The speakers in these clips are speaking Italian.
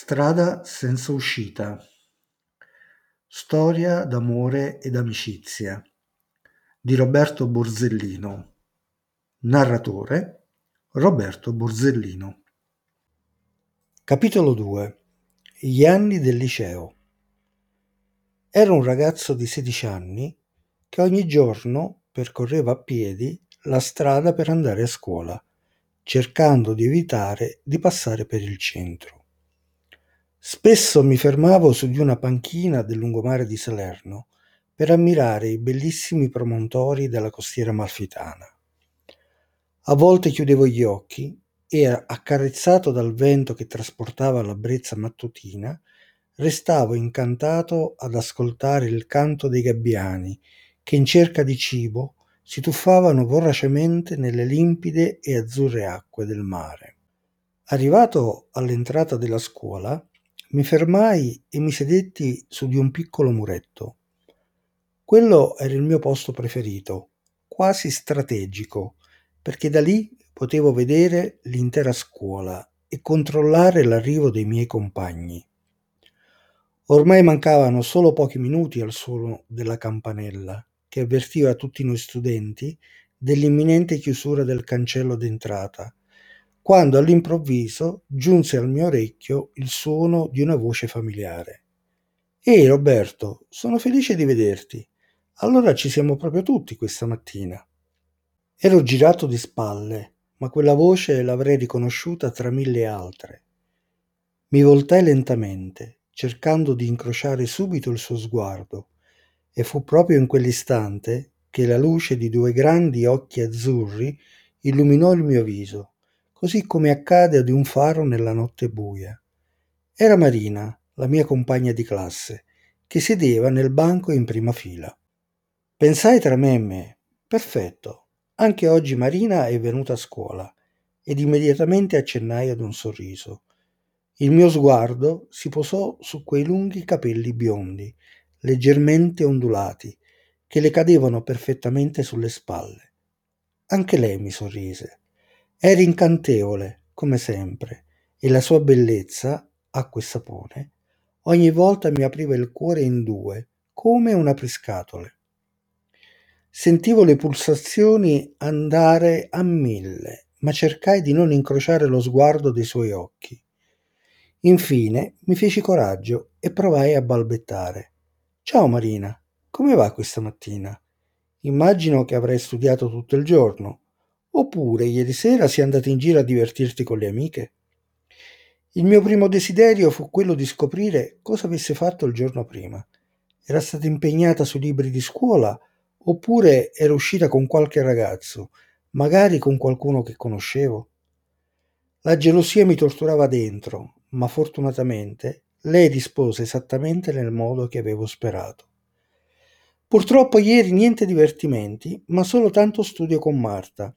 Strada senza uscita. Storia d'amore ed amicizia di Roberto Borsellino. Narratore Roberto Borsellino. Capitolo 2. Gli anni del liceo. Era un ragazzo di 16 anni che ogni giorno percorreva a piedi la strada per andare a scuola, cercando di evitare di passare per il centro. Spesso mi fermavo su di una panchina del lungomare di Salerno per ammirare i bellissimi promontori della costiera malfitana. A volte chiudevo gli occhi e, accarezzato dal vento che trasportava la brezza mattutina, restavo incantato ad ascoltare il canto dei gabbiani che in cerca di cibo si tuffavano voracemente nelle limpide e azzurre acque del mare. Arrivato all'entrata della scuola, mi fermai e mi sedetti su di un piccolo muretto. Quello era il mio posto preferito, quasi strategico, perché da lì potevo vedere l'intera scuola e controllare l'arrivo dei miei compagni. Ormai mancavano solo pochi minuti al suono della campanella che avvertiva tutti noi studenti dell'imminente chiusura del cancello d'entrata quando all'improvviso giunse al mio orecchio il suono di una voce familiare. Ehi Roberto, sono felice di vederti. Allora ci siamo proprio tutti questa mattina. Ero girato di spalle, ma quella voce l'avrei riconosciuta tra mille altre. Mi voltai lentamente, cercando di incrociare subito il suo sguardo, e fu proprio in quell'istante che la luce di due grandi occhi azzurri illuminò il mio viso così come accade ad un faro nella notte buia. Era Marina, la mia compagna di classe, che sedeva nel banco in prima fila. Pensai tra me e me, perfetto, anche oggi Marina è venuta a scuola, ed immediatamente accennai ad un sorriso. Il mio sguardo si posò su quei lunghi capelli biondi, leggermente ondulati, che le cadevano perfettamente sulle spalle. Anche lei mi sorrise. Era incantevole, come sempre, e la sua bellezza, acqua e sapone, ogni volta mi apriva il cuore in due, come un apriscatole. Sentivo le pulsazioni andare a mille, ma cercai di non incrociare lo sguardo dei suoi occhi. Infine mi feci coraggio e provai a balbettare. Ciao Marina, come va questa mattina? Immagino che avrai studiato tutto il giorno. Oppure ieri sera sei andata in giro a divertirti con le amiche? Il mio primo desiderio fu quello di scoprire cosa avesse fatto il giorno prima. Era stata impegnata sui libri di scuola oppure era uscita con qualche ragazzo, magari con qualcuno che conoscevo? La gelosia mi torturava dentro, ma fortunatamente lei rispose esattamente nel modo che avevo sperato. Purtroppo ieri niente divertimenti, ma solo tanto studio con Marta,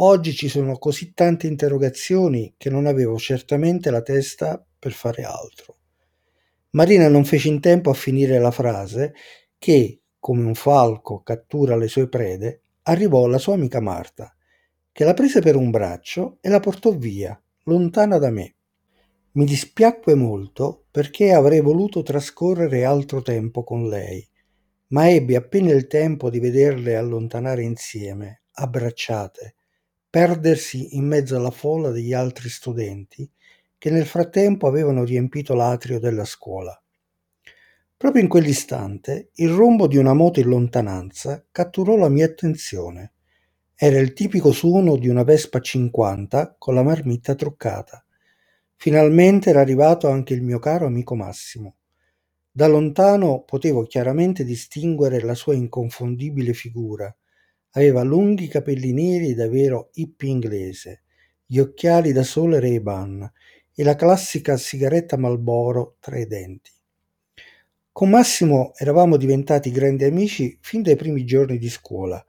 Oggi ci sono così tante interrogazioni che non avevo certamente la testa per fare altro. Marina non fece in tempo a finire la frase che, come un falco cattura le sue prede, arrivò la sua amica Marta, che la prese per un braccio e la portò via, lontana da me. Mi dispiacque molto perché avrei voluto trascorrere altro tempo con lei, ma ebbi appena il tempo di vederle allontanare insieme, abbracciate, perdersi in mezzo alla folla degli altri studenti che nel frattempo avevano riempito l'atrio della scuola. Proprio in quell'istante il rombo di una moto in lontananza catturò la mia attenzione. Era il tipico suono di una Vespa 50 con la marmitta truccata. Finalmente era arrivato anche il mio caro amico Massimo. Da lontano potevo chiaramente distinguere la sua inconfondibile figura, Aveva lunghi capelli neri da vero hippie inglese, gli occhiali da sole Ray-Ban e la classica sigaretta Malboro tra i denti. Con Massimo eravamo diventati grandi amici fin dai primi giorni di scuola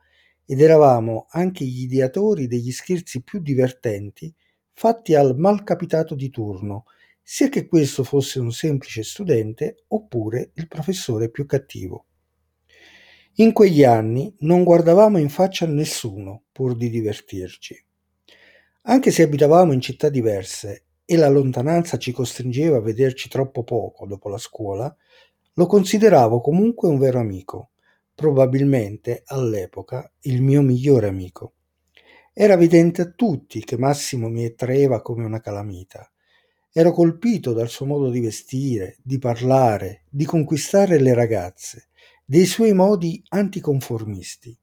ed eravamo anche gli ideatori degli scherzi più divertenti fatti al malcapitato di turno, sia che questo fosse un semplice studente oppure il professore più cattivo. In quegli anni non guardavamo in faccia a nessuno pur di divertirci. Anche se abitavamo in città diverse e la lontananza ci costringeva a vederci troppo poco dopo la scuola, lo consideravo comunque un vero amico, probabilmente all'epoca il mio migliore amico. Era evidente a tutti che Massimo mi attraeva come una calamita. Ero colpito dal suo modo di vestire, di parlare, di conquistare le ragazze, dei suoi modi anticonformisti.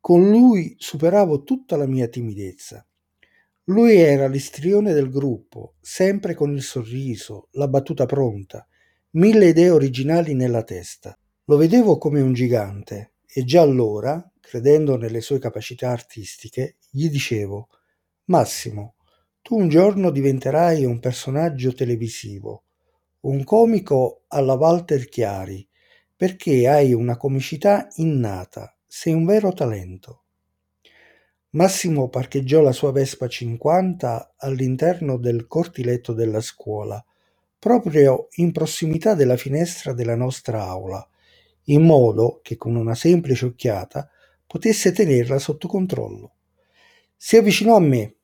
Con lui superavo tutta la mia timidezza. Lui era l'istrione del gruppo, sempre con il sorriso, la battuta pronta, mille idee originali nella testa. Lo vedevo come un gigante e già allora, credendo nelle sue capacità artistiche, gli dicevo Massimo, tu un giorno diventerai un personaggio televisivo, un comico alla Walter Chiari, perché hai una comicità innata, sei un vero talento. Massimo parcheggiò la sua Vespa 50 all'interno del cortiletto della scuola, proprio in prossimità della finestra della nostra aula, in modo che con una semplice occhiata potesse tenerla sotto controllo. Si avvicinò a me,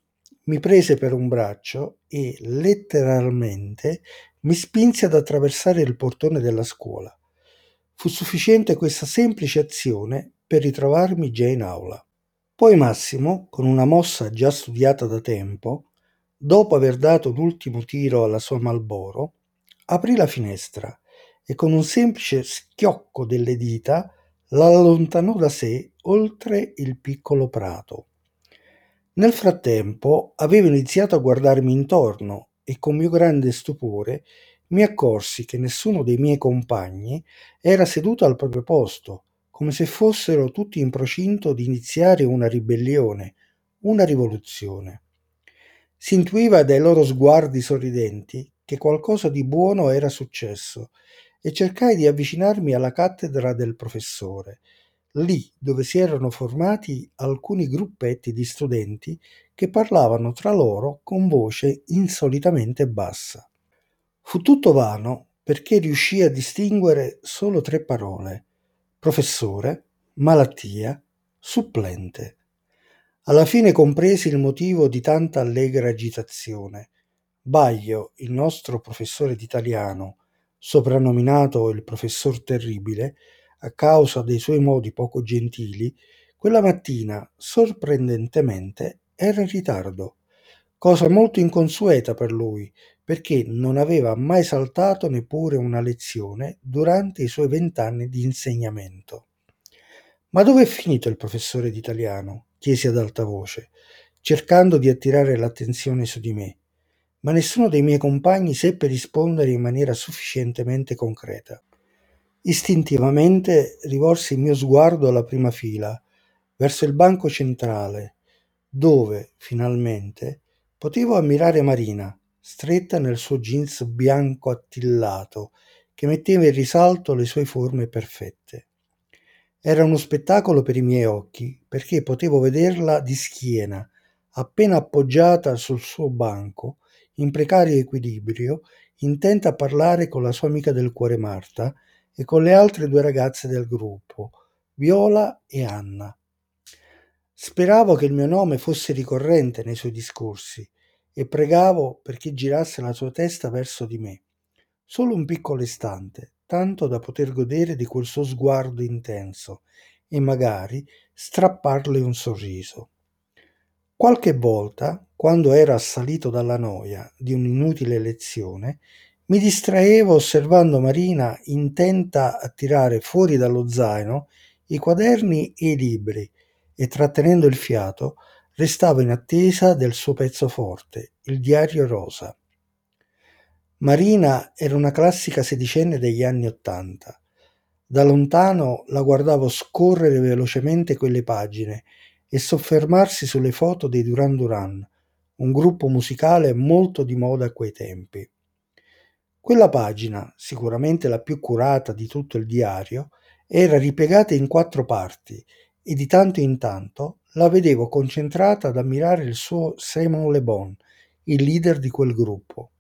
mi prese per un braccio e letteralmente mi spinse ad attraversare il portone della scuola. Fu sufficiente questa semplice azione per ritrovarmi già in aula. Poi Massimo, con una mossa già studiata da tempo, dopo aver dato un ultimo tiro alla sua Malboro, aprì la finestra e con un semplice schiocco delle dita l'allontanò da sé oltre il piccolo prato. Nel frattempo avevo iniziato a guardarmi intorno e con mio grande stupore mi accorsi che nessuno dei miei compagni era seduto al proprio posto, come se fossero tutti in procinto di iniziare una ribellione, una rivoluzione. Si intuiva dai loro sguardi sorridenti che qualcosa di buono era successo e cercai di avvicinarmi alla cattedra del professore, lì dove si erano formati alcuni gruppetti di studenti che parlavano tra loro con voce insolitamente bassa. Fu tutto vano perché riuscì a distinguere solo tre parole professore, malattia, supplente. Alla fine compresi il motivo di tanta allegra agitazione. Baglio, il nostro professore d'italiano, soprannominato il professor terribile, a causa dei suoi modi poco gentili, quella mattina, sorprendentemente, era in ritardo, cosa molto inconsueta per lui, perché non aveva mai saltato neppure una lezione durante i suoi vent'anni di insegnamento. Ma dove è finito il professore d'italiano? chiesi ad alta voce, cercando di attirare l'attenzione su di me, ma nessuno dei miei compagni seppe rispondere in maniera sufficientemente concreta. Istintivamente rivolsi il mio sguardo alla prima fila, verso il banco centrale, dove, finalmente, potevo ammirare Marina, stretta nel suo jeans bianco attillato che metteva in risalto le sue forme perfette. Era uno spettacolo per i miei occhi perché potevo vederla di schiena, appena appoggiata sul suo banco, in precario equilibrio, intenta a parlare con la sua amica del cuore Marta e con le altre due ragazze del gruppo, Viola e Anna. Speravo che il mio nome fosse ricorrente nei suoi discorsi e pregavo perché girasse la sua testa verso di me. Solo un piccolo istante, tanto da poter godere di quel suo sguardo intenso e magari strapparle un sorriso. Qualche volta, quando ero assalito dalla noia di un'inutile lezione, mi distraevo osservando Marina intenta a tirare fuori dallo zaino i quaderni e i libri e trattenendo il fiato Restavo in attesa del suo pezzo forte, il diario rosa. Marina era una classica sedicenne degli anni Ottanta. Da lontano la guardavo scorrere velocemente quelle pagine e soffermarsi sulle foto dei Duran Duran, un gruppo musicale molto di moda a quei tempi. Quella pagina, sicuramente la più curata di tutto il diario, era ripiegata in quattro parti e di tanto in tanto la vedevo concentrata ad ammirare il suo Simon Le Bon, il leader di quel gruppo.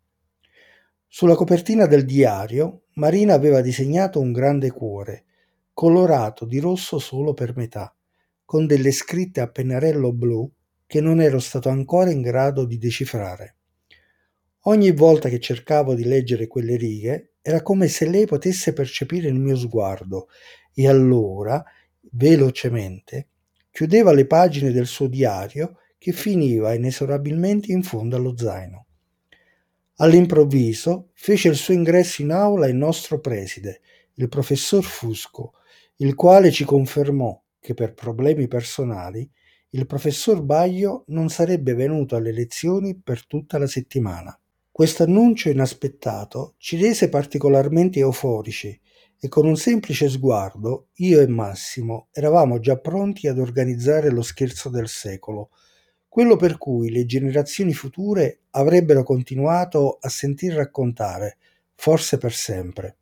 Sulla copertina del diario Marina aveva disegnato un grande cuore, colorato di rosso solo per metà, con delle scritte a pennarello blu che non ero stato ancora in grado di decifrare. Ogni volta che cercavo di leggere quelle righe era come se lei potesse percepire il mio sguardo e allora, velocemente, chiudeva le pagine del suo diario che finiva inesorabilmente in fondo allo zaino. All'improvviso fece il suo ingresso in aula il nostro preside, il professor Fusco, il quale ci confermò che per problemi personali il professor Baglio non sarebbe venuto alle lezioni per tutta la settimana. Questo annuncio inaspettato ci rese particolarmente euforici e con un semplice sguardo io e Massimo eravamo già pronti ad organizzare lo scherzo del secolo, quello per cui le generazioni future avrebbero continuato a sentir raccontare, forse per sempre.